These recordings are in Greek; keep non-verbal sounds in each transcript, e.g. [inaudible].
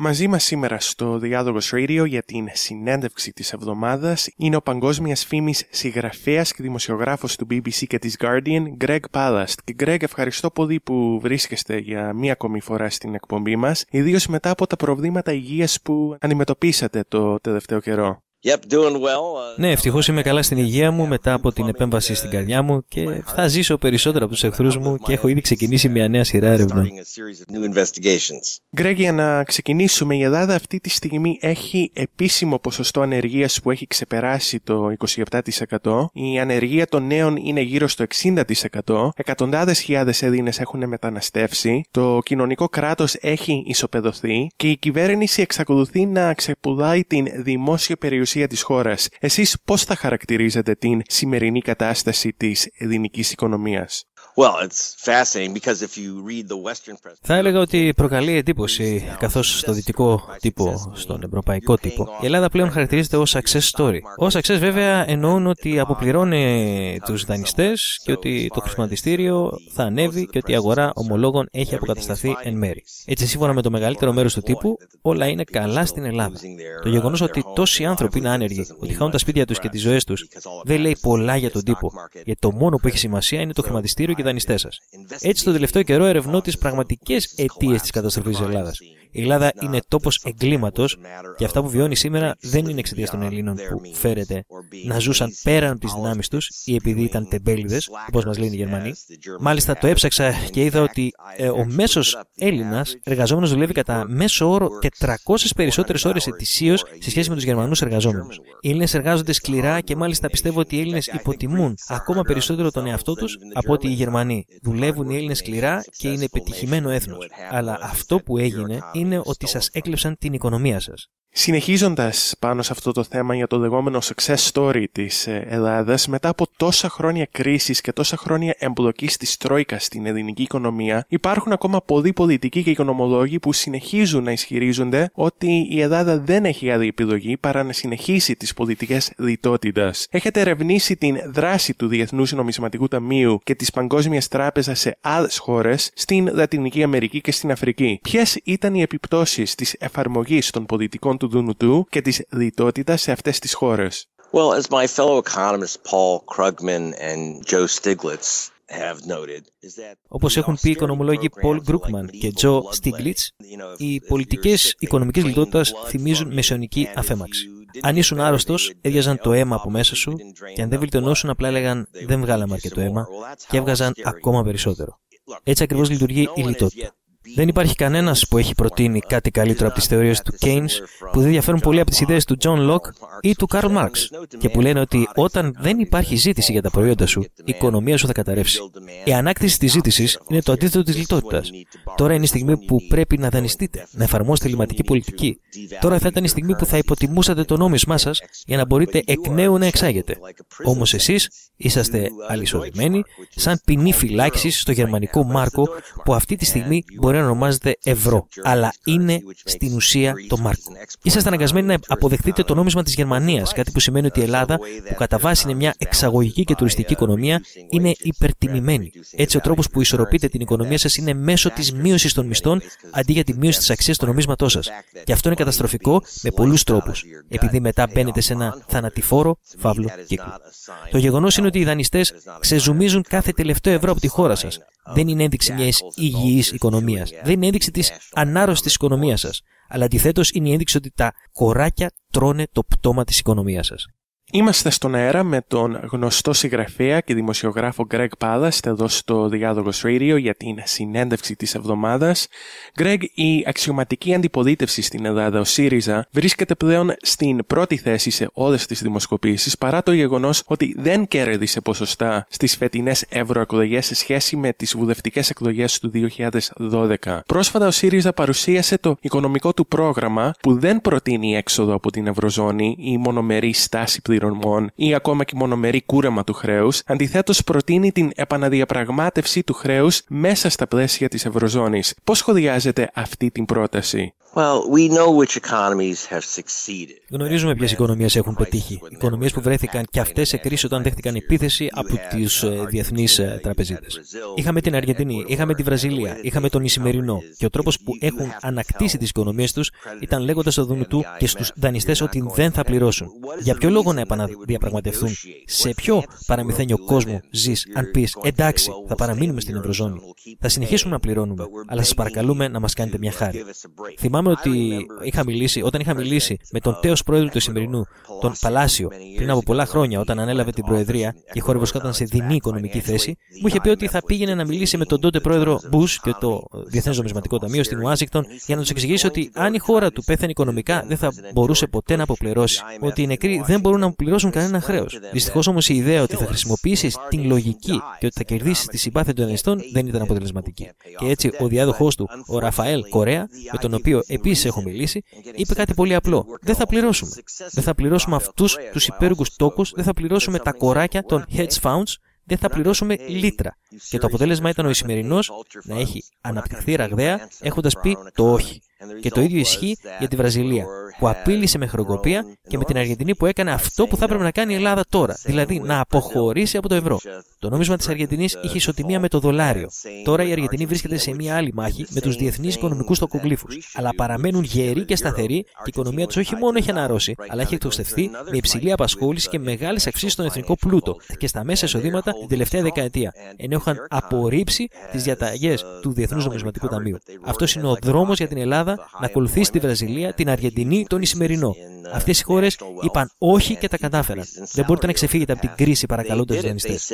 Μαζί μας σήμερα στο Διάλογος Radio για την συνέντευξη της εβδομάδας είναι ο παγκόσμιας φήμης συγγραφέας και δημοσιογράφος του BBC και της Guardian, Greg Palast. Και Greg, ευχαριστώ πολύ που βρίσκεστε για μία ακόμη φορά στην εκπομπή μας, ιδίως μετά από τα προβλήματα υγείας που αντιμετωπίσατε το τελευταίο καιρό. Uh, ναι, ευτυχώς είμαι καλά στην υγεία μου μετά από την επέμβαση στην καρδιά μου και θα ζήσω περισσότερο από τους εχθρούς μου και έχω ήδη ξεκινήσει μια νέα σειρά έρευνων. Γκρέγ, για να ξεκινήσουμε, η Ελλάδα αυτή τη στιγμή έχει επίσημο ποσοστό ανεργίας που έχει ξεπεράσει το 27%. Η ανεργία των νέων είναι γύρω στο 60%. Εκατοντάδες χιλιάδες Έλληνες έχουν μεταναστεύσει. Το κοινωνικό κράτος έχει ισοπεδωθεί και η κυβέρνηση εξακολουθεί να ξεπουδάει την δημόσια περιουσία περιουσία της χώρας. Εσείς πώς θα χαρακτηρίζετε την σημερινή κατάσταση της ελληνικής οικονομίας; Θα έλεγα ότι προκαλεί εντύπωση, καθώς στο δυτικό τύπο, στον ευρωπαϊκό τύπο, η Ελλάδα πλέον χαρακτηρίζεται ως success story. Ω success, βέβαια, εννοούν ότι αποπληρώνει τους δανειστές και ότι το χρηματιστήριο θα ανέβει και ότι η αγορά ομολόγων έχει αποκατασταθεί εν μέρη. Έτσι, σύμφωνα με το μεγαλύτερο μέρος του τύπου, όλα είναι καλά στην Ελλάδα. Το γεγονός ότι τόσοι άνθρωποι είναι άνεργοι, ότι χάνουν τα σπίτια τους και τις ζωές τους, δεν λέει πολλά για τον τύπο. Γιατί το μόνο που έχει σημασία είναι το χρηματιστήριο και δανειστές σας. Έτσι, το τελευταίο καιρό ερευνώ τις πραγματικές αιτίες της καταστροφής της Ελλάδας. Η Ελλάδα είναι τόπος εγκλήματος και αυτά που βιώνει σήμερα δεν είναι εξαιτίας των Ελλήνων που φέρεται να ζούσαν πέραν από τι δυνάμεις τους ή επειδή ήταν τεμπέληδες, όπως μας λένε οι Γερμανοί. Μάλιστα, το έψαξα και είδα ότι ε, ο μέσος Έλληνας εργαζόμενος δουλεύει κατά μέσο όρο 400 περισσότερες ώρες ετησίως σε σχέση με τους Γερμανούς εργαζόμενους. Οι Έλληνες εργάζονται σκληρά και μάλιστα πιστεύω ότι οι Έλληνες υποτιμούν ακόμα περισσότερο τον εαυτό τους από ότι οι Γερμανοί. Δουλεύουν οι Έλληνες σκληρά και είναι πετυχημένο έθνος. Αλλά αυτό που έγινε είναι ότι σας έκλεψαν την οικονομία σας. Συνεχίζοντας πάνω σε αυτό το θέμα για το λεγόμενο success story της ε, Ελλάδας, μετά από τόσα χρόνια κρίσης και τόσα χρόνια εμπλοκής της Τρόικας στην ελληνική οικονομία, υπάρχουν ακόμα πολλοί πολιτικοί και οικονομολόγοι που συνεχίζουν να ισχυρίζονται ότι η Ελλάδα δεν έχει άλλη επιλογή παρά να συνεχίσει τις πολιτικές λιτότητας. Έχετε ερευνήσει την δράση του Διεθνούς Νομισματικού Ταμείου και της Παγκόσμιας Τράπεζας σε άλλες χώρες, στην Λατινική Αμερική και στην Αφρική. Ποιες ήταν οι επιπτώσεις της εφαρμογής των πολιτικών του Δουνουτού και της λιτότητας σε αυτές τις χώρες. Well, as my fellow economists Paul Krugman and Joe Stiglitz όπως έχουν πει οι οικονομολόγοι Paul Krugman και Joe Stiglitz, οι πολιτικές οικονομικής λιτότητας θυμίζουν μεσαιωνική αφέμαξη. Αν ήσουν άρρωστος, έβγαζαν το αίμα από μέσα σου και αν δεν βελτιωνώσουν, απλά έλεγαν Δεν βγάλαμε αρκετό αίμα και έβγαζαν ακόμα περισσότερο. Έτσι ακριβώς λειτουργεί η λιτότητα. Δεν υπάρχει κανένας που έχει προτείνει κάτι καλύτερο από τις θεωρίες του Keynes που δεν διαφέρουν πολύ από τις ιδέες του John Locke ή του Karl Marx και που λένε ότι όταν δεν υπάρχει ζήτηση για τα προϊόντα σου, η οικονομία σου θα καταρρεύσει. Η ανάκτηση της ζήτησης είναι το αντίθετο της λιτότητας. Τώρα είναι η στιγμή που πρέπει να δανειστείτε, να εφαρμόσετε λιματική πολιτική. Τώρα θα ήταν η στιγμή που θα υποτιμούσατε το νόμισμά σας για να μπορείτε εκ νέου να εξάγετε. Όμως εσείς είσαστε αλυσοδημένοι σαν ποινή φυλάξη στο γερμανικό μάρκο που αυτή τη στιγμή μπορεί να ονομάζεται ευρώ, αλλά είναι στην ουσία το μάρκο. Είσαστε αναγκασμένοι να αποδεχτείτε το νόμισμα της Γερμανίας, κάτι που σημαίνει ότι η Ελλάδα, που κατά βάση είναι μια εξαγωγική και τουριστική οικονομία, είναι υπερτιμημένη. Έτσι, ο τρόπος που ισορροπείτε την οικονομία σας είναι μέσω της μείωσης των μισθών αντί για τη μείωση της αξίας του νομίσματός σας. Και αυτό είναι καταστροφικό με πολλούς τρόπους, επειδή μετά μπαίνετε σε ένα θανατηφόρο φαύλο κύκλο. Το γεγονός είναι ότι οι δανειστές ξεζουμίζουν κάθε τελευταίο ευρώ από τη χώρα σας. Δεν είναι ένδειξη μιας υγιής οικονομίας. Δεν είναι ένδειξη της ανάρρωστη οικονομίας σας. Αλλά αντιθέτως είναι η ένδειξη ότι τα κοράκια τρώνε το πτώμα της οικονομίας σας. Είμαστε στον αέρα με τον γνωστό συγγραφέα και δημοσιογράφο Greg Palast εδώ στο Διάλογος Radio για την συνέντευξη της εβδομάδας. Greg, η αξιωματική αντιπολίτευση στην Ελλάδα, ο ΣΥΡΙΖΑ, βρίσκεται πλέον στην πρώτη θέση σε όλες τις δημοσκοπήσεις παρά το γεγονός ότι δεν κέρδισε ποσοστά στις φετινές ευρωεκλογές σε σχέση με τις βουλευτικές εκλογές του 2012. Πρόσφατα ο ΣΥΡΙΖΑ παρουσίασε το οικονομικό του πρόγραμμα που δεν προτείνει έξοδο από την Ευρωζώνη ή μονομερή στάση πληρωμών ή ακόμα και μονομερή κούρεμα του χρέους, αντιθέτως προτείνει την επαναδιαπραγμάτευση του χρέους μέσα στα πλαίσια της Ευρωζώνης. Πώς σχολιάζεται αυτή την πρόταση; Γνωρίζουμε ποιες οικονομίες έχουν πετύχει. Οικονομίες που βρέθηκαν και αυτές σε κρίση όταν δέχτηκαν επίθεση από του ε, διεθνείς ε, τραπεζίτες. Είχαμε την Αργεντινή, είχαμε τη Βραζιλία, είχαμε τον Ισημερινό. Και ο τρόπος που έχουν ανακτήσει τις οικονομίες τους ήταν λέγοντας στο Δουνουτού και στους δανειστές ότι δεν θα πληρώσουν. Για ποιο λόγο να επαναδιαπραγματευτούν, σε ποιο παραμυθένιο κόσμο ζεις, αν πεις εντάξει, θα παραμείνουμε στην Ευρωζώνη. Θα συνεχίσουμε να πληρώνουμε, αλλά σας παρακαλούμε να μας κάνετε μια χάρη. Θυμάμαι ότι είχα μιλήσει, όταν είχα μιλήσει με τον τέος πρόεδρο του σημερινού, τον Παλάσιο, πριν από πολλά χρόνια, όταν ανέλαβε την Προεδρία και η χώρα βρισκόταν σε δεινή οικονομική θέση, μου είχε πει ότι θα πήγαινε να μιλήσει με τον τότε πρόεδρο Μπού και το Διεθνές Νομισματικό Ταμείο στην Ουάσιγκτον για να τους εξηγήσει ότι αν η χώρα του πέθανε οικονομικά δεν θα μπορούσε ποτέ να αποπληρώσει. Ότι οι νεκροί δεν μπορούν να αποπληρώσουν κανένα χρέος. Δυστυχώς όμως η ιδέα ότι θα χρησιμοποιήσεις την λογική και ότι θα κερδίσεις τη συμπάθεια των ενιστών δεν ήταν αποτελεσματική. Και έτσι ο διάδοχός του, ο Ραφαέλ Κορέα, με τον οποίο επίσης έχω μιλήσει, είπε κάτι πολύ απλό. Δεν θα πληρώσουμε. Δεν θα πληρώσουμε αυτούς τους υπέρογκου τόκους, δεν θα πληρώσουμε τα κοράκια των hedge funds, δεν θα πληρώσουμε λίτρα. Και το αποτέλεσμα ήταν ο Ισημερινός να έχει αναπτυχθεί ραγδαία, έχοντας πει το όχι. Και το ίδιο ισχύει για τη Βραζιλία, που απείλησε με χρεοκοπία και με την Αργεντινή που έκανε αυτό που θα έπρεπε να κάνει η Ελλάδα τώρα, δηλαδή να αποχωρήσει από το ευρώ. Το νόμισμα της Αργεντινής είχε ισοτιμία με το δολάριο. Τώρα η Αργεντινή βρίσκεται σε μια άλλη μάχη με τους διεθνείς οικονομικούς τοκογλύφου. Αλλά παραμένουν γεροί και σταθεροί και η οικονομία τους όχι μόνο έχει αναρρώσει, αλλά έχει εκτοξευτεί με υψηλή απασχόληση και μεγάλες αυξήσεις στον εθνικό πλούτο και στα μέσα εισοδήματα την τελευταία δεκαετία, ενώ είχαν απορρίψει τις διαταγές του Διεθνούς Νομισματικού Ταμείου. Αυτό είναι ο δρόμο για την Ελλάδα να ακολουθήσει τη Βραζιλία, την Αργεντινή, τον Ισημερινό. Αυτές οι χώρες είπαν όχι και τα κατάφεραν. Δεν μπορείτε να ξεφύγετε από την κρίση παρακαλώντας του δανειστές.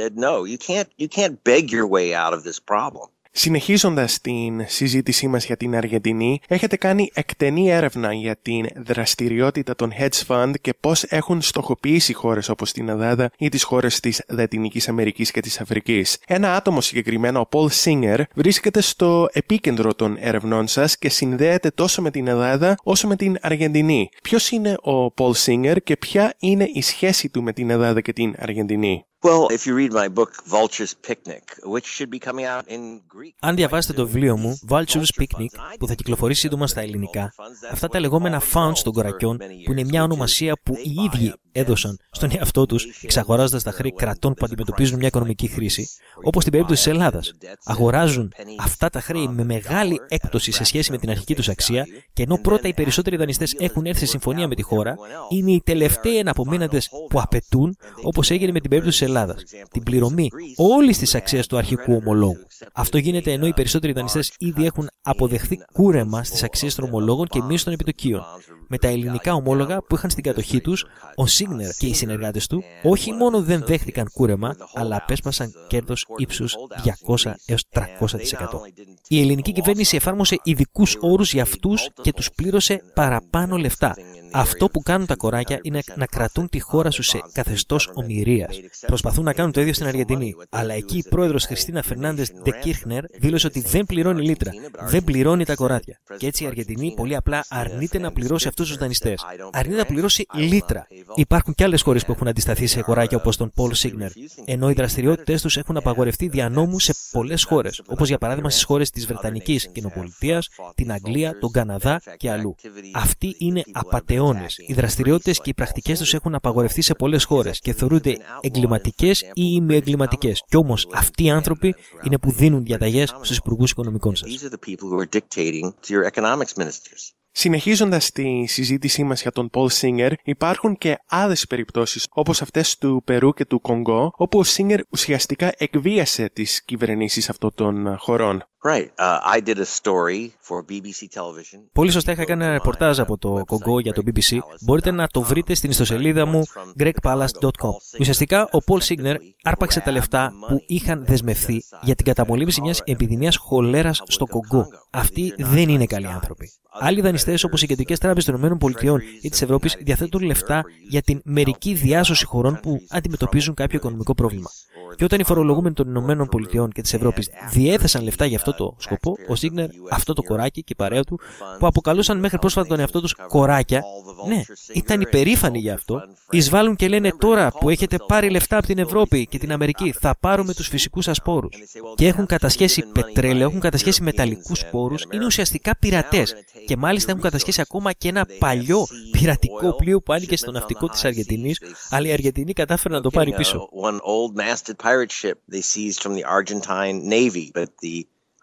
Συνεχίζοντας την συζήτησή μας για την Αργεντινή, έχετε κάνει εκτενή έρευνα για την δραστηριότητα των hedge fund και πώς έχουν στοχοποιήσει χώρες όπως την Ελλάδα ή τις χώρες της Λατινικής Αμερικής και της Αφρικής. Ένα άτομο συγκεκριμένο, ο Paul Singer, βρίσκεται στο επίκεντρο των έρευνών σας και συνδέεται τόσο με την Ελλάδα όσο με την Αργεντινή. Ποιος είναι ο Paul Singer και ποια είναι η σχέση του με την Ελλάδα και την Αργεντινή; Αν διαβάσετε το βιβλίο μου, Vulture's Picnic, που θα κυκλοφορήσει σύντομα στα ελληνικά, αυτά τα λεγόμενα founds των κορακιών, που είναι μια ονομασία που οι ίδιοι έδωσαν στον εαυτό τους, εξαγοράζοντας τα χρέη κρατών που αντιμετωπίζουν μια οικονομική χρήση, όπως στην περίπτωση της Ελλάδας. Αγοράζουν αυτά τα χρέη με μεγάλη έκπτωση σε σχέση με την αρχική τους αξία, και ενώ πρώτα οι περισσότεροι δανειστές έχουν έρθει σε συμφωνία με τη χώρα, είναι οι τελευταίοι εναπομείναντε που απαιτούν, όπω έγινε με την περίπτωση τη Ελλάδα, την πληρωμή όλης της αξίας του αρχικού ομολόγου. Αυτό γίνεται ενώ οι περισσότεροι δανειστές ήδη έχουν αποδεχθεί κούρεμα στις αξίες των ομολόγων και μείωση των επιτοκίων. Με τα ελληνικά ομόλογα που είχαν στην κατοχή τους, ο Σίγνερ και οι συνεργάτες του όχι μόνο δεν δέχτηκαν κούρεμα, αλλά απέσπασαν κέρδος ύψους 200 έως 300%. Η ελληνική κυβέρνηση εφάρμοσε ειδικούς όρους για αυτούς και τους πλήρωσε παραπάνω λεφτά. Αυτό που κάνουν τα κοράκια είναι να κρατούν τη χώρα σου σε καθεστώς ομοιρίας. Προσπαθούν να κάνουν το ίδιο στην Αργεντινή. Αλλά εκεί η πρόεδρος Χριστίνα Φερνάνδε Ντεκίρχνερ δήλωσε ότι δεν πληρώνει λίτρα. Δεν πληρώνει τα κοράκια. Και έτσι η Αργεντινή πολύ απλά αρνείται να πληρώσει αυτούς τους δανειστές. Αρνείται να πληρώσει λίτρα. Υπάρχουν και άλλες χώρες που έχουν αντισταθεί σε κοράκια όπως τον Πολ Σίγνερ. Ενώ οι δραστηριότητέ τους έχουν απαγορευτεί δια νόμου σε πολλές χώρες. Όπως για παράδειγμα στις χώρες της Βρετανικής Κοινοπολιτείας, την Αγγλία, τον Καναδά και αλλού. Αυτοί είναι απαταιώνε. Οι δραστηριότητες και οι πρακτικές τους έχουν απαγορευτεί σε πολλές χώρες και θεωρούνται εγκληματικές ή ημιεγκληματικές. Κι όμως αυτοί οι άνθρωποι είναι που δίνουν διαταγές στους υπουργούς οικονομικών σας. Συνεχίζοντας τη συζήτησή μας για τον Paul Singer, υπάρχουν και άλλες περιπτώσεις όπως αυτές του Περού και του Κονγκό, όπου ο Singer ουσιαστικά εκβίασε τις κυβερνήσεις αυτών των χωρών. Πολύ σωστά είχα κάνει ένα ρεπορτάζ από το Κογκό για το BBC. Μπορείτε να το βρείτε στην ιστοσελίδα μου gregpalace.com. Ουσιαστικά ο Paul Signer άρπαξε τα λεφτά που είχαν δεσμευθεί για την καταπολέμηση μιας επιδημίας χολέρας στο Κογκό. Αυτοί δεν είναι καλοί άνθρωποι. Άλλοι δανειστές όπως οι κεντρικές τράπεζες των ΗΠΑ ή της Ευρώπης διαθέτουν λεφτά για την μερική διάσωση χωρών που αντιμετωπίζουν κάποιο οικονομικό πρόβλημα. Και όταν οι φορολογούμενοι των Ηνωμένων Πολιτειών και της Ευρώπης διέθεσαν λεφτά για αυτό το σκοπό, ο Σίγνερ, αυτό το κοράκι και η παρέα του, που αποκαλούσαν μέχρι πρόσφατα τον εαυτό τους κοράκια, Ναι, ήταν υπερήφανοι γι' αυτό. Εισβάλλουν και λένε τώρα που έχετε πάρει λεφτά από την Ευρώπη και την Αμερική, θα πάρουμε τους φυσικούς σας πόρου. Και έχουν κατασχέσει πετρέλαιο, έχουν κατασχέσει μεταλλικούς πόρου, είναι ουσιαστικά πειρατές. Και μάλιστα έχουν κατασχέσει ακόμα και ένα παλιό πειρατικό πλοίο που άνοιγε στο ναυτικό της Αργεντινής, αλλά η Αργεντινή κατάφερε να το πάρει πίσω.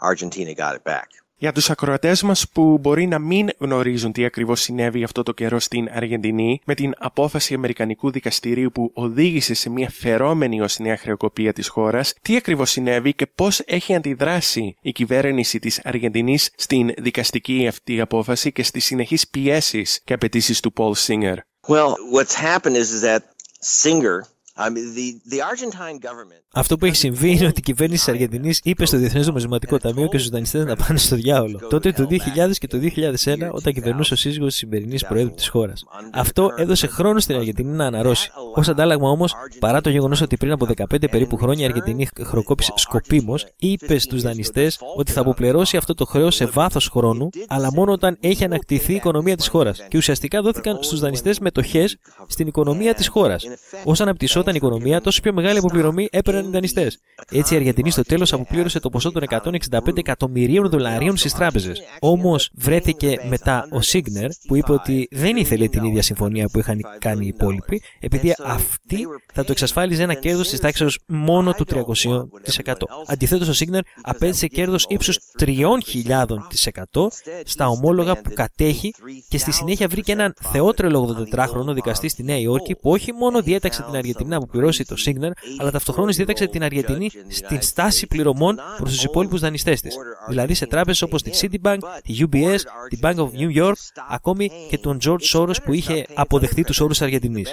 Argentina got it back. Για τους ακροατές μας που μπορεί να μην γνωρίζουν τι ακριβώς συνέβη αυτό το καιρό στην Αργεντινή με την απόφαση Αμερικανικού Δικαστηρίου που οδήγησε σε μια φερόμενη ως νέα χρεοκοπία της χώρας, τι ακριβώς συνέβη και πώς έχει αντιδράσει η κυβέρνηση της Αργεντινής στην δικαστική αυτή απόφαση και στις συνεχείς πιέσεις και απαιτήσεις του Paul Singer. Well, what's happened is that Singer αυτό που έχει συμβεί είναι ότι η κυβέρνηση τη Αργεντινής είπε στο Διεθνές Νομισματικό Ταμείο και στους δανειστές να πάνε στο διάολο. Τότε το 2000 και το 2001, όταν κυβερνούσε ο σύζυγος της σημερινής Προέδρου της χώρας. Αυτό έδωσε χρόνο στην Αργεντινή να αναρρώσει. Ω αντάλλαγμα όμως, παρά το γεγονός ότι πριν από 15 περίπου χρόνια η Αργεντινή χροκόπησε σκοπίμως, είπε στους δανειστές ότι θα αποπληρώσει αυτό το χρέος σε βάθος χρόνου, αλλά μόνο όταν έχει ανακτηθεί η οικονομία της χώρας. Και ουσιαστικά δόθηκαν στους δανειστές μετοχές στην οικονομία της χώρας. Ω αναπτυσσόταν η οικονομία, τόσο πιο μεγάλη αποπληρωμή έπαιρναν οι δανειστές. Έτσι η Αργεντινή στο τέλος αποπλήρωσε το ποσό των 165 εκατομμυρίων δολαρίων στις τράπεζες. Όμως βρέθηκε μετά ο Σίγνερ που είπε ότι δεν ήθελε την ίδια συμφωνία που είχαν κάνει οι υπόλοιποι, επειδή αυτή θα το εξασφάλιζε ένα κέρδος της τάξης μόνο του 300%. Αντιθέτως, ο Σίγνερ απέδειξε κέρδος ύψους 3.000% στα ομόλογα που κατέχει και στη συνέχεια βρήκε έναν θεότρελο 84χρονο δικαστή στη Νέα Υόρκη που όχι μόνο διέταξε την Αργεντινή να αποπληρώσει το Σίγνερ, αλλά ταυτοχρόνως διέταξε την Αργεντινή στην στάση πληρωμών προς τους υπόλοιπους δανειστές της. Δηλαδή σε τράπεζες όπως τη Citibank, τη UBS, τη Bank of New York, ακόμη και τον George Soros που είχε αποδεχτεί τους όρους Αργεντινής.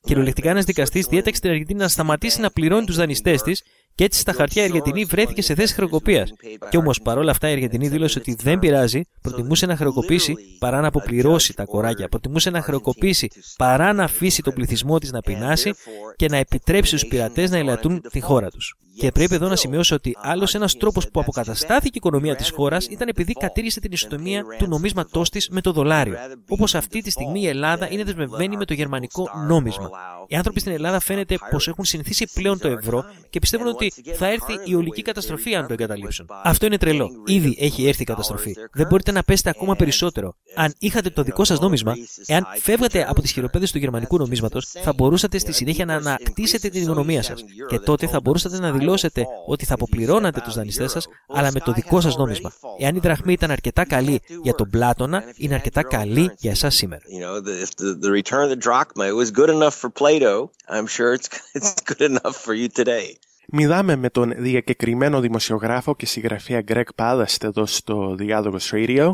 Κυριολεκτικά ένας δικαστής διέταξε την Αργεντινή να σταματήσει να πληρώνει τους δανειστές της και έτσι στα χαρτιά η Αργεντινή βρέθηκε σε θέση χρεοκοπίας. Κι όμως παρόλα αυτά η Αργεντινή δήλωσε ότι δεν πειράζει, προτιμούσε να χρεοκοπήσει παρά να αποπληρώσει τα κοράκια. Προτιμούσε να χρεοκοπήσει παρά να αφήσει τον πληθυσμό της να πεινάσει και να επιτρέψει στους πειρατές να ελαττούν τη χώρα τους. Και πρέπει εδώ να σημειώσω ότι άλλος ένας τρόπος που αποκαταστάθηκε η οικονομία της χώρας ήταν επειδή κατήργησε την ισοτομία του νομίσματός της με το δολάριο. Όπως αυτή τη στιγμή η Ελλάδα είναι δεσμευμένη με το γερμανικό νόμισμα. Οι άνθρωποι στην Ελλάδα φαίνεται πως έχουν συνηθίσει πλέον το ευρώ και πιστεύουν ότι θα έρθει η ολική καταστροφή αν το εγκαταλείψουν. Αυτό είναι τρελό. Ήδη έχει έρθει η καταστροφή. Δεν μπορείτε να πέσετε ακόμα περισσότερο. Αν είχατε το δικό σας νόμισμα, εάν φεύγατε από τις χειροπέδες του γερμανικού νομίσματος, θα μπορούσατε στη συνέχεια να ανακτήσετε την οικονομία σας. Και τότε θα μπορούσατε να δηλώσετε ότι θα αποπληρώνατε τους δανειστές σας, αλλά με το δικό σας νόμισμα. Εάν η δραχμή ήταν αρκετά καλή για τον Πλάτωνα, είναι αρκετά καλή για εσάς σήμερα. [laughs] Μιλάμε με τον διακεκριμένο δημοσιογράφο και συγγραφέα Greg Palast εδώ στο Διάλογος Radio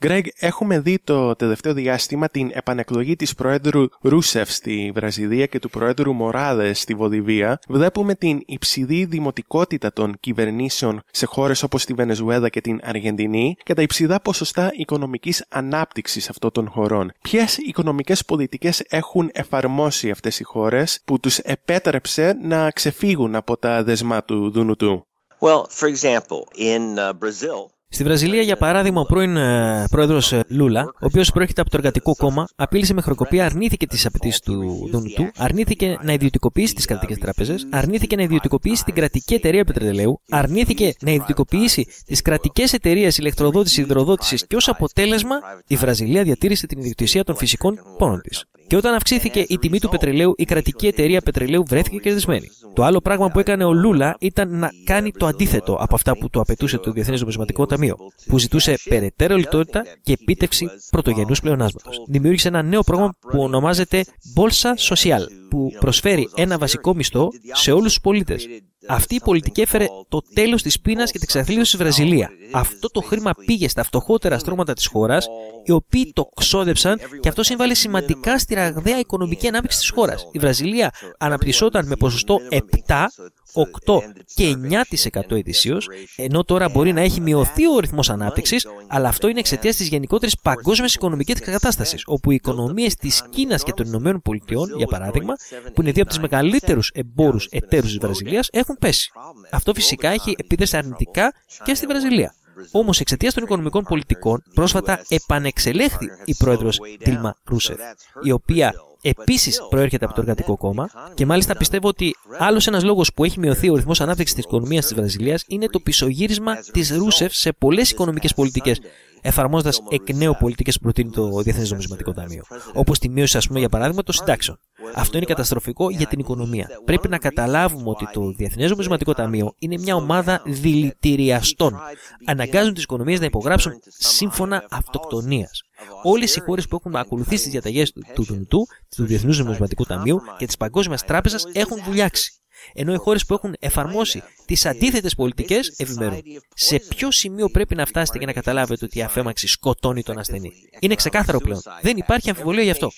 Γκρέγ, έχουμε δει το τελευταίο διάστημα την επανεκλογή της Προέδρου Ρούσεφ στη Βραζιλία και του Προέδρου Μοράδε στη Βολιβία. Βλέπουμε την υψηλή δημοτικότητα των κυβερνήσεων σε χώρες όπως τη Βενεζουέλα και την Αργεντινή και τα υψηλά ποσοστά οικονομικής ανάπτυξης αυτών των χωρών. Ποιες οικονομικές πολιτικές έχουν εφαρμόσει αυτές οι χώρες που τους επέτρεψε να ξεφύγουν από τα δεσμά του Δουνουτού; Well, for example, in uh, Brazil, Στη Βραζιλία, για παράδειγμα, ο πρώην ε, πρόεδρος ε, Λούλα, ο οποίος προέρχεται από το εργατικό κόμμα, απείλησε με χρεοκοπία, αρνήθηκε τις απαιτήσεις του Δούνου του, αρνήθηκε να ιδιωτικοποιήσει τις κρατικές τράπεζες, αρνήθηκε να ιδιωτικοποιήσει την κρατική εταιρεία πετρελαίου, αρνήθηκε να ιδιωτικοποιήσει τις κρατικές εταιρείες ηλεκτροδότησης, υδροδότησης και ως αποτέλεσμα η Βραζιλία διατήρησε την ιδιοκτησία των φυσικών πόρων της. Και όταν αυξήθηκε η τιμή του πετρελαίου, η κρατική εταιρεία πετρελαίου βρέθηκε κερδισμένη. Το άλλο πράγμα που έκανε ο Λούλα ήταν να κάνει το αντίθετο από αυτά που του απαιτούσε το Διεθνές Νομισματικό Ταμείο, που ζητούσε περαιτέρω λιτότητα και επίτευξη πρωτογενούς πλεονάσματος. Δημιούργησε ένα νέο πρόγραμμα που ονομάζεται Bolsa Social, που προσφέρει ένα βασικό μισθό σε όλους τους πολίτες. Αυτή η πολιτική έφερε το τέλος της πείνας και τη εξαθλίωση στη Βραζιλία. Αυτό το χρήμα πήγε στα φτωχότερα στρώματα της χώρας, οι οποίοι το ξόδεψαν και αυτό συμβάλλει σημαντικά στη ραγδαία οικονομική ανάπτυξη της χώρας. Η Βραζιλία αναπτυσσόταν με ποσοστό 7, 8 και 9% ετησίως, ενώ τώρα μπορεί να έχει μειωθεί ο ρυθμός ανάπτυξης, αλλά αυτό είναι εξαιτίας της γενικότερης παγκόσμιας οικονομικής κατάστασης, όπου οι οικονομίες της Κίνας και των Ηνωμένων Πολιτειών, για παράδειγμα, που είναι δύο από του μεγαλύτερους εμπόρους εταίρους της Βραζιλίας, έχουν πέσει. Αυτό φυσικά έχει επίδραση αρνητικά και στη Βραζιλία. Όμως εξαιτίας των οικονομικών πολιτικών, πρόσφατα επανεξελέχθη η πρόεδρος Τίλμα Ρούσεφ, η οποία επίσης προέρχεται από το Εργατικό Κόμμα και μάλιστα πιστεύω ότι άλλος ένας λόγος που έχει μειωθεί ο ρυθμός ανάπτυξης της οικονομίας της Βραζιλίας είναι το πισωγύρισμα της Ρούσεφ σε πολλές οικονομικές πολιτικές εφαρμόζοντας εκ νέου πολιτικές που προτείνει το Διεθνές Νομισματικό Ταμείο. Όπως τη μείωση, ας πούμε, για παράδειγμα, των συντάξεων. Αυτό είναι καταστροφικό για την οικονομία. Πρέπει να καταλάβουμε ότι το Διεθνές Νομισματικό Ταμείο είναι μια ομάδα δηλητηριαστών. Αναγκάζουν τις οικονομίες να υπογράψουν σύμφωνα αυτοκτονίας. Όλες οι χώρες που έχουν ακολουθήσει τις διαταγές του ΤΟΝΤΟΥ, του Διεθνούς Νομισματικού Ταμείου και της Παγκόσμιας Τράπεζας έχουν βουλιάξει ενώ οι χώρες που έχουν εφαρμόσει τις αντίθετες πολιτικές ευημερούν. Σε ποιο σημείο πρέπει να φτάσετε για να καταλάβετε ότι η αφέμαξη σκοτώνει τον ασθενή; Είναι ξεκάθαρο πλέον. Δεν υπάρχει αμφιβολία γι' αυτό.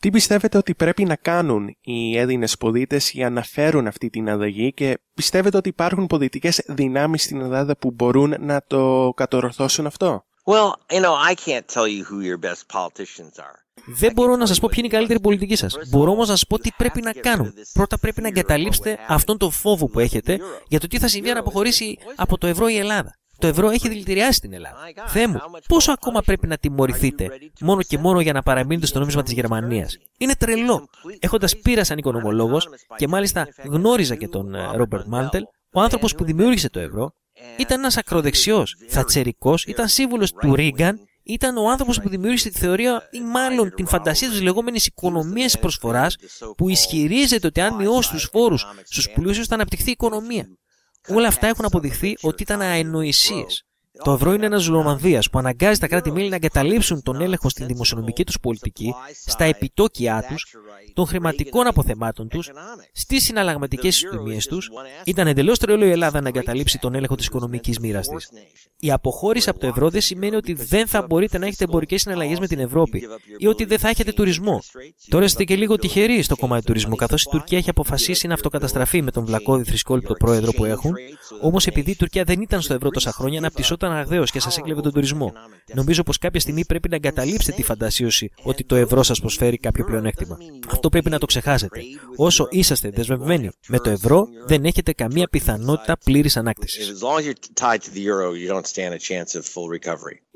Τι πιστεύετε ότι πρέπει να κάνουν οι Έλληνες πολίτες για να φέρουν αυτή την αλλαγή και πιστεύετε ότι υπάρχουν πολιτικές δυνάμεις στην Ελλάδα που μπορούν να το κατορθώσουν αυτό; Well, you know, I can't tell you who your best politicians are. Δεν μπορώ να σας πω ποιοι είναι οι καλύτεροι πολιτικοί σας. Μπορώ όμως να σας πω τι πρέπει να κάνουν. Πρώτα πρέπει να εγκαταλείψετε αυτόν τον φόβο που έχετε για το τι θα συμβεί αν αποχωρήσει από το ευρώ η Ελλάδα. Το ευρώ έχει δηλητηριάσει την Ελλάδα. Θεέ μου, πόσο ακόμα πρέπει να τιμωρηθείτε μόνο και μόνο για να παραμείνετε στο νόμισμα της Γερμανίας; Είναι τρελό. Έχοντας πείρας σαν οικονομολόγο και μάλιστα γνώριζα και τον Ρόμπερτ Μάντελ, ο άνθρωπος που δημιούργησε το ευρώ ήταν ένας ακροδεξιός, θατσερικός, ήταν σύμβουλος του Ρίγκαν ήταν ο άνθρωπος που δημιούργησε τη θεωρία ή μάλλον την φαντασία της λεγόμενης οικονομίας προσφοράς που ισχυρίζεται ότι αν μειώσει τους φόρους στους πλούσιους θα αναπτυχθεί η οικονομία. Όλα αυτά έχουν αποδειχθεί ότι ήταν αενοησίε. Το ευρώ είναι ένας ζουλομανδία που αναγκάζει τα κράτη-μέλη να εγκαταλείψουν τον έλεγχο στην δημοσιονομική τους πολιτική, στα επιτόκια τους, των χρηματικών αποθεμάτων τους, στις συναλλαγματικές ισοτιμίε τους. Ήταν εντελώς τρελό η Ελλάδα να εγκαταλείψει τον έλεγχο της οικονομικής μοίρας της. Η αποχώρηση από το ευρώ δεν σημαίνει ότι δεν θα μπορείτε να έχετε εμπορικές συναλλαγές με την Ευρώπη ή ότι δεν θα έχετε τουρισμό. Τώρα είστε και λίγο τυχεροί στο κομμάτι του τουρισμού, καθώς η Τουρκία έχει αποφασίσει να αυτοκαταστραφεί με τον βλακώδη θρησκόληπτο πρόεδρο που έχουν, όμως επειδή η Τουρκία δεν ήταν στο ευρώ τόσα χρόνια, αναπτυσσόταν αγδαίος και σας έκλεβε τον τουρισμό. Νομίζω πως κάποια στιγμή πρέπει να εγκαταλείψετε τη φαντασίωση ότι το ευρώ σας προσφέρει κάποιο πλεονέκτημα. Αυτό πρέπει να το ξεχάσετε. Όσο είσαστε δεσμευμένοι με το ευρώ, δεν έχετε καμία πιθανότητα πλήρης ανάκτησης.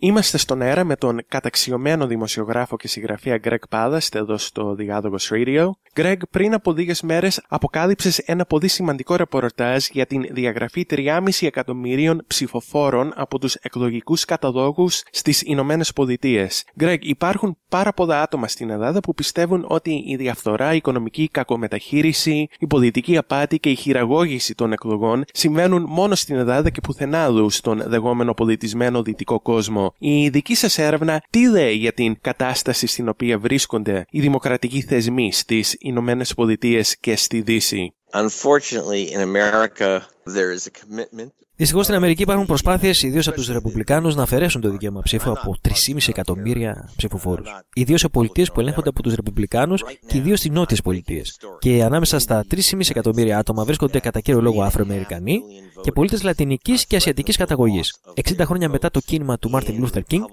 Είμαστε στον αέρα με τον καταξιωμένο δημοσιογράφο και συγγραφέα Greg Πάδα εδώ στο Διάδογος Radio. Greg, πριν από λίγες μέρες αποκάλυψες ένα πολύ σημαντικό ρεπορτάζ για την διαγραφή 3,5 εκατομμυρίων ψηφοφόρων από τους εκλογικούς καταλόγου στις Ηνωμένες Πολιτείες. Greg, υπάρχουν πάρα πολλά άτομα στην Ελλάδα που πιστεύουν ότι η διαφθορά, η οικονομική κακομεταχείριση, η πολιτική απάτη και η χειραγώγηση των εκλογών συμβαίνουν μόνο στην Ελλάδα και πουθενά άλλου στον λεγόμενο πολιτισμένο δυτικό κόσμο. Η δική σας έρευνα τι λέει για την κατάσταση στην οποία βρίσκονται οι δημοκρατικοί θεσμοί στις Ηνωμένες Πολιτείες και στη Δύση; Unfortunately, in America, there is a commitment Δυστυχώς στην Αμερική υπάρχουν προσπάθειες, ιδίως από τους Ρεπουμπλικάνους, να αφαιρέσουν το δικαίωμα ψήφου από 3,5 εκατομμύρια ψηφοφόρους. Ιδίως σε πολιτείες που ελέγχονται από τους Ρεπουμπλικάνους και ιδίως στις νότιες πολιτείες. Και ανάμεσα στα 3,5 εκατομμύρια άτομα βρίσκονται κατά κύριο λόγο Αφροαμερικανοί και πολίτες Λατινικής και Ασιατικής καταγωγής. 60 χρόνια μετά το κίνημα του Μάρτιν Λούθερ Κίνγκ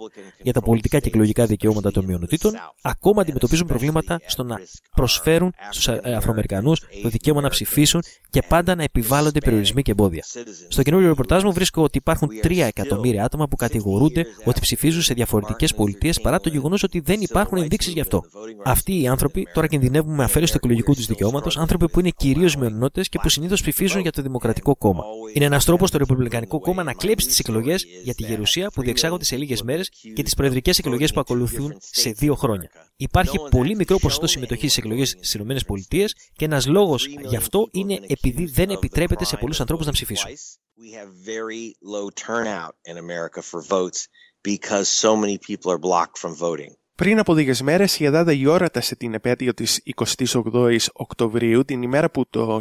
για τα πολιτικά και εκλογικά δικαιώματα των μειονοτήτων, ακόμα αντιμετωπίζουν προβλήματα στο να προσφέρουν στους Αφροαμερικανούς το δικαίωμα να ψηφίσουν και πάντα να επιβάλλονται περιορισμοί και εμπόδια. Στο καινούριο ρεπορτάζ μου βρίσκω ότι υπάρχουν 3 εκατομμύρια άτομα που κατηγορούνται ότι ψηφίζουν σε διαφορετικές πολιτείες παρά το γεγονός ότι δεν υπάρχουν ενδείξεις γι' αυτό. Αυτοί οι άνθρωποι τώρα κινδυνεύουν με αφαίρεση του εκλογικού τους δικαιώματος, άνθρωποι που είναι κυρίως μειονότητες και που συνήθως ψηφίζουν για το Δημοκρατικό Κόμμα. Είναι ένας τρόπος το Ρεπουμπλικανικό Κόμμα να κλέψει τις εκλογές για τη γερουσία που διεξάγονται σε λίγες μέρες και τις προεδρικές εκλογές που ακολουθούν σε δύο χρόνια. Υπάρχει πολύ μικρό ποσοστό συμμετοχής στις εκλογές στις ΗΠΑ και ένας λόγος γι' αυτό είναι επειδή δεν επιτρέπεται σε πολλούς ανθρώπους να ψηφίσουν. we have very low turnout in America for votes because so many people are blocked from voting. Πριν από λίγες μέρες, η Ελλάδα γιόρατασε την επέτειο της 28η Οκτωβρίου, την ημέρα που το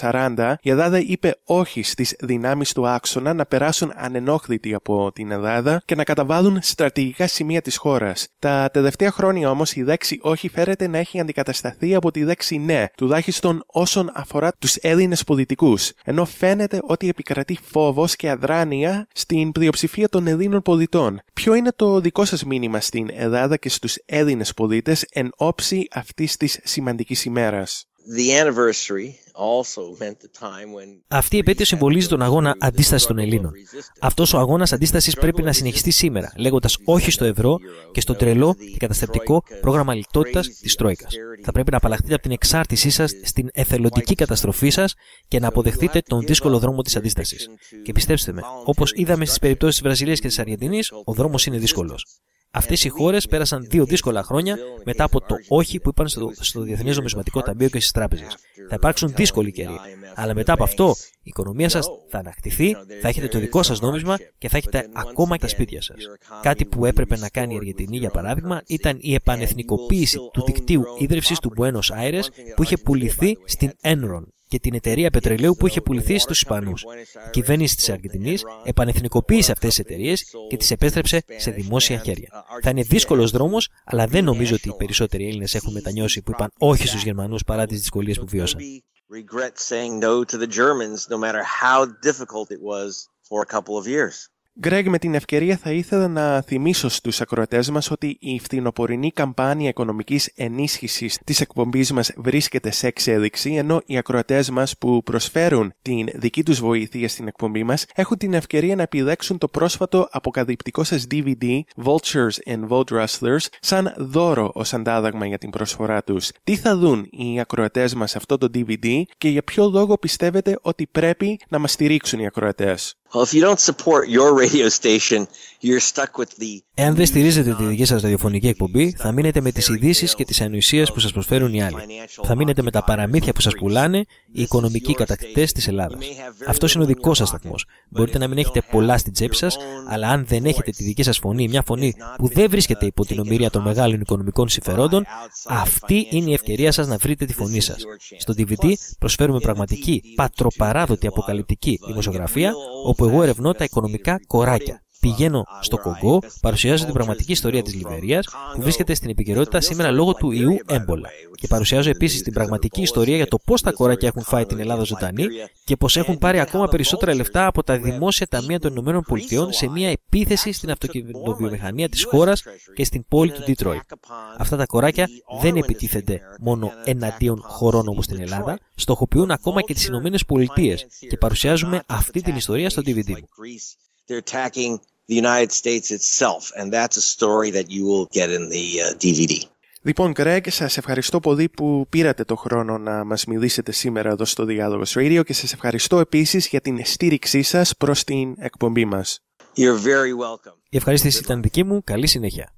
1940 η Ελλάδα είπε όχι στις δυνάμεις του άξονα να περάσουν ανενόχλητοι από την Ελλάδα και να καταβάλουν στρατηγικά σημεία της χώρας. Τα τελευταία χρόνια όμως η λέξη όχι φέρεται να έχει αντικατασταθεί από τη λέξη ναι, τουλάχιστον όσον αφορά τους Έλληνες πολιτικούς, ενώ φαίνεται ότι επικρατεί φόβος και αδράνεια στην πλειοψηφία των Ελλήνων πολιτών. Ποιο είναι το δικό σας μήνυμα στην Ελλάδα και στους Έλληνες πολίτες εν ώψη αυτής της σημαντικής ημέρας. The anniversary Αυτή η επέτειο συμβολίζει τον αγώνα αντίστασης των Ελλήνων. Αυτός ο αγώνας αντίστασης πρέπει να συνεχιστεί σήμερα, λέγοντας όχι στο ευρώ και στο τρελό και καταστρεπτικό πρόγραμμα λιτότητας της Τρόικα. Θα πρέπει να απαλλαχθείτε από την εξάρτησή σας στην εθελοντική καταστροφή σας και να αποδεχτείτε τον δύσκολο δρόμο της αντίστασης. Και πιστέψτε με, όπως είδαμε στις περιπτώσεις της Βραζιλίας και της Αργεντινής, ο δρόμος είναι δύσκολος. Αυτές οι χώρες πέρασαν δύο δύσκολα χρόνια μετά από το όχι που είπαν στο, στο Διεθνές Νομισματικό Ταμείο και στις τράπεζες. Θα υπάρξουν δύσκολοι καιροί. Αλλά μετά από αυτό η οικονομία σας θα ανακτηθεί, θα έχετε το δικό σας νόμισμα και θα έχετε ακόμα και τα σπίτια σας. Κάτι που έπρεπε να κάνει η Αργεντινή, για παράδειγμα, ήταν η επανεθνικοποίηση του δικτύου ίδρυυσης του Buenos Aires που είχε πουληθεί στην Enron και την εταιρεία πετρελαίου που είχε πουληθεί στους Ισπανούς. Η κυβέρνηση της Αργεντινής επανεθνικοποίησε αυτές τις εταιρείες και τις επέστρεψε σε δημόσια χέρια. Θα είναι δύσκολος δρόμος, αλλά δεν νομίζω ότι οι περισσότεροι Έλληνες έχουν μετανιώσει που είπαν όχι στους Γερμανούς παρά τις δυσκολίες που βίωσαν. Γκρέγ, με την ευκαιρία θα ήθελα να θυμίσω στους ακροατές μας ότι η φθινοπορεινή καμπάνια οικονομικής ενίσχυσης της εκπομπής μας βρίσκεται σε εξέλιξη, ενώ οι ακροατές μας που προσφέρουν την δική τους βοήθεια στην εκπομπή μας έχουν την ευκαιρία να επιλέξουν το πρόσφατο αποκαλυπτικό σας DVD Vultures and Vote Rustlers σαν δώρο ως αντάλλαγμα για την προσφορά τους. Τι θα δουν οι ακροατές μας αυτό το DVD και για ποιο λόγο πιστεύετε ότι πρέπει να μας στηρίξουν οι ακροατές; Εάν δεν στηρίζετε τη δική σας ραδιοφωνική εκπομπή, θα μείνετε με τις ειδήσεις και τις ανοησίες που σας προσφέρουν οι άλλοι. Θα μείνετε με τα παραμύθια που σας πουλάνε οι οικονομικοί κατακτητές της Ελλάδας. Αυτός είναι ο δικός σας σταθμός. Μπορείτε να μην έχετε πολλά στην τσέπη σας, αλλά αν δεν έχετε τη δική σας φωνή, μια φωνή που δεν βρίσκεται υπό την ομοιρία των μεγάλων οικονομικών συμφερόντων, αυτή είναι η ευκαιρία σας να βρείτε τη φωνή σας. Στο DVD προσφέρουμε πραγματική, πατροπαράδοτη αποκαλυπτική δημοσιογραφία, όπου εγώ ερευνώ τα οικονομικά κοράκια. Πηγαίνω στο Κογκό, παρουσιάζω την πραγματική ιστορία της Λιβερία που βρίσκεται στην επικαιρότητα σήμερα λόγω του ιού έμπολα. Και παρουσιάζω επίσης την πραγματική ιστορία για το πώς τα κοράκια έχουν φάει την Ελλάδα ζωντανή και πως έχουν πάρει ακόμα περισσότερα λεφτά από τα δημόσια ταμεία των ΗΠΑ σε μια επίθεση στην αυτοκινητοβιομηχανία της χώρας και στην πόλη του Ντίτροϊ. Αυτά τα κοράκια δεν επιτίθενται μόνο εναντίον χωρών όπως την Ελλάδα, στοχοποιούν ακόμα και τις ΗΠΑ και παρουσιάζουμε αυτή την ιστορία στο DVD the United States itself. And that's a story that you will get in the DVD. Uh, λοιπόν, Greg, σας ευχαριστώ πολύ που πήρατε το χρόνο να μας μιλήσετε σήμερα εδώ στο Διάλογος Radio και σας ευχαριστώ επίσης για την στήριξή σας προς την εκπομπή μας. You're very welcome. Η ευχαρίστηση ήταν δική μου. Καλή συνέχεια.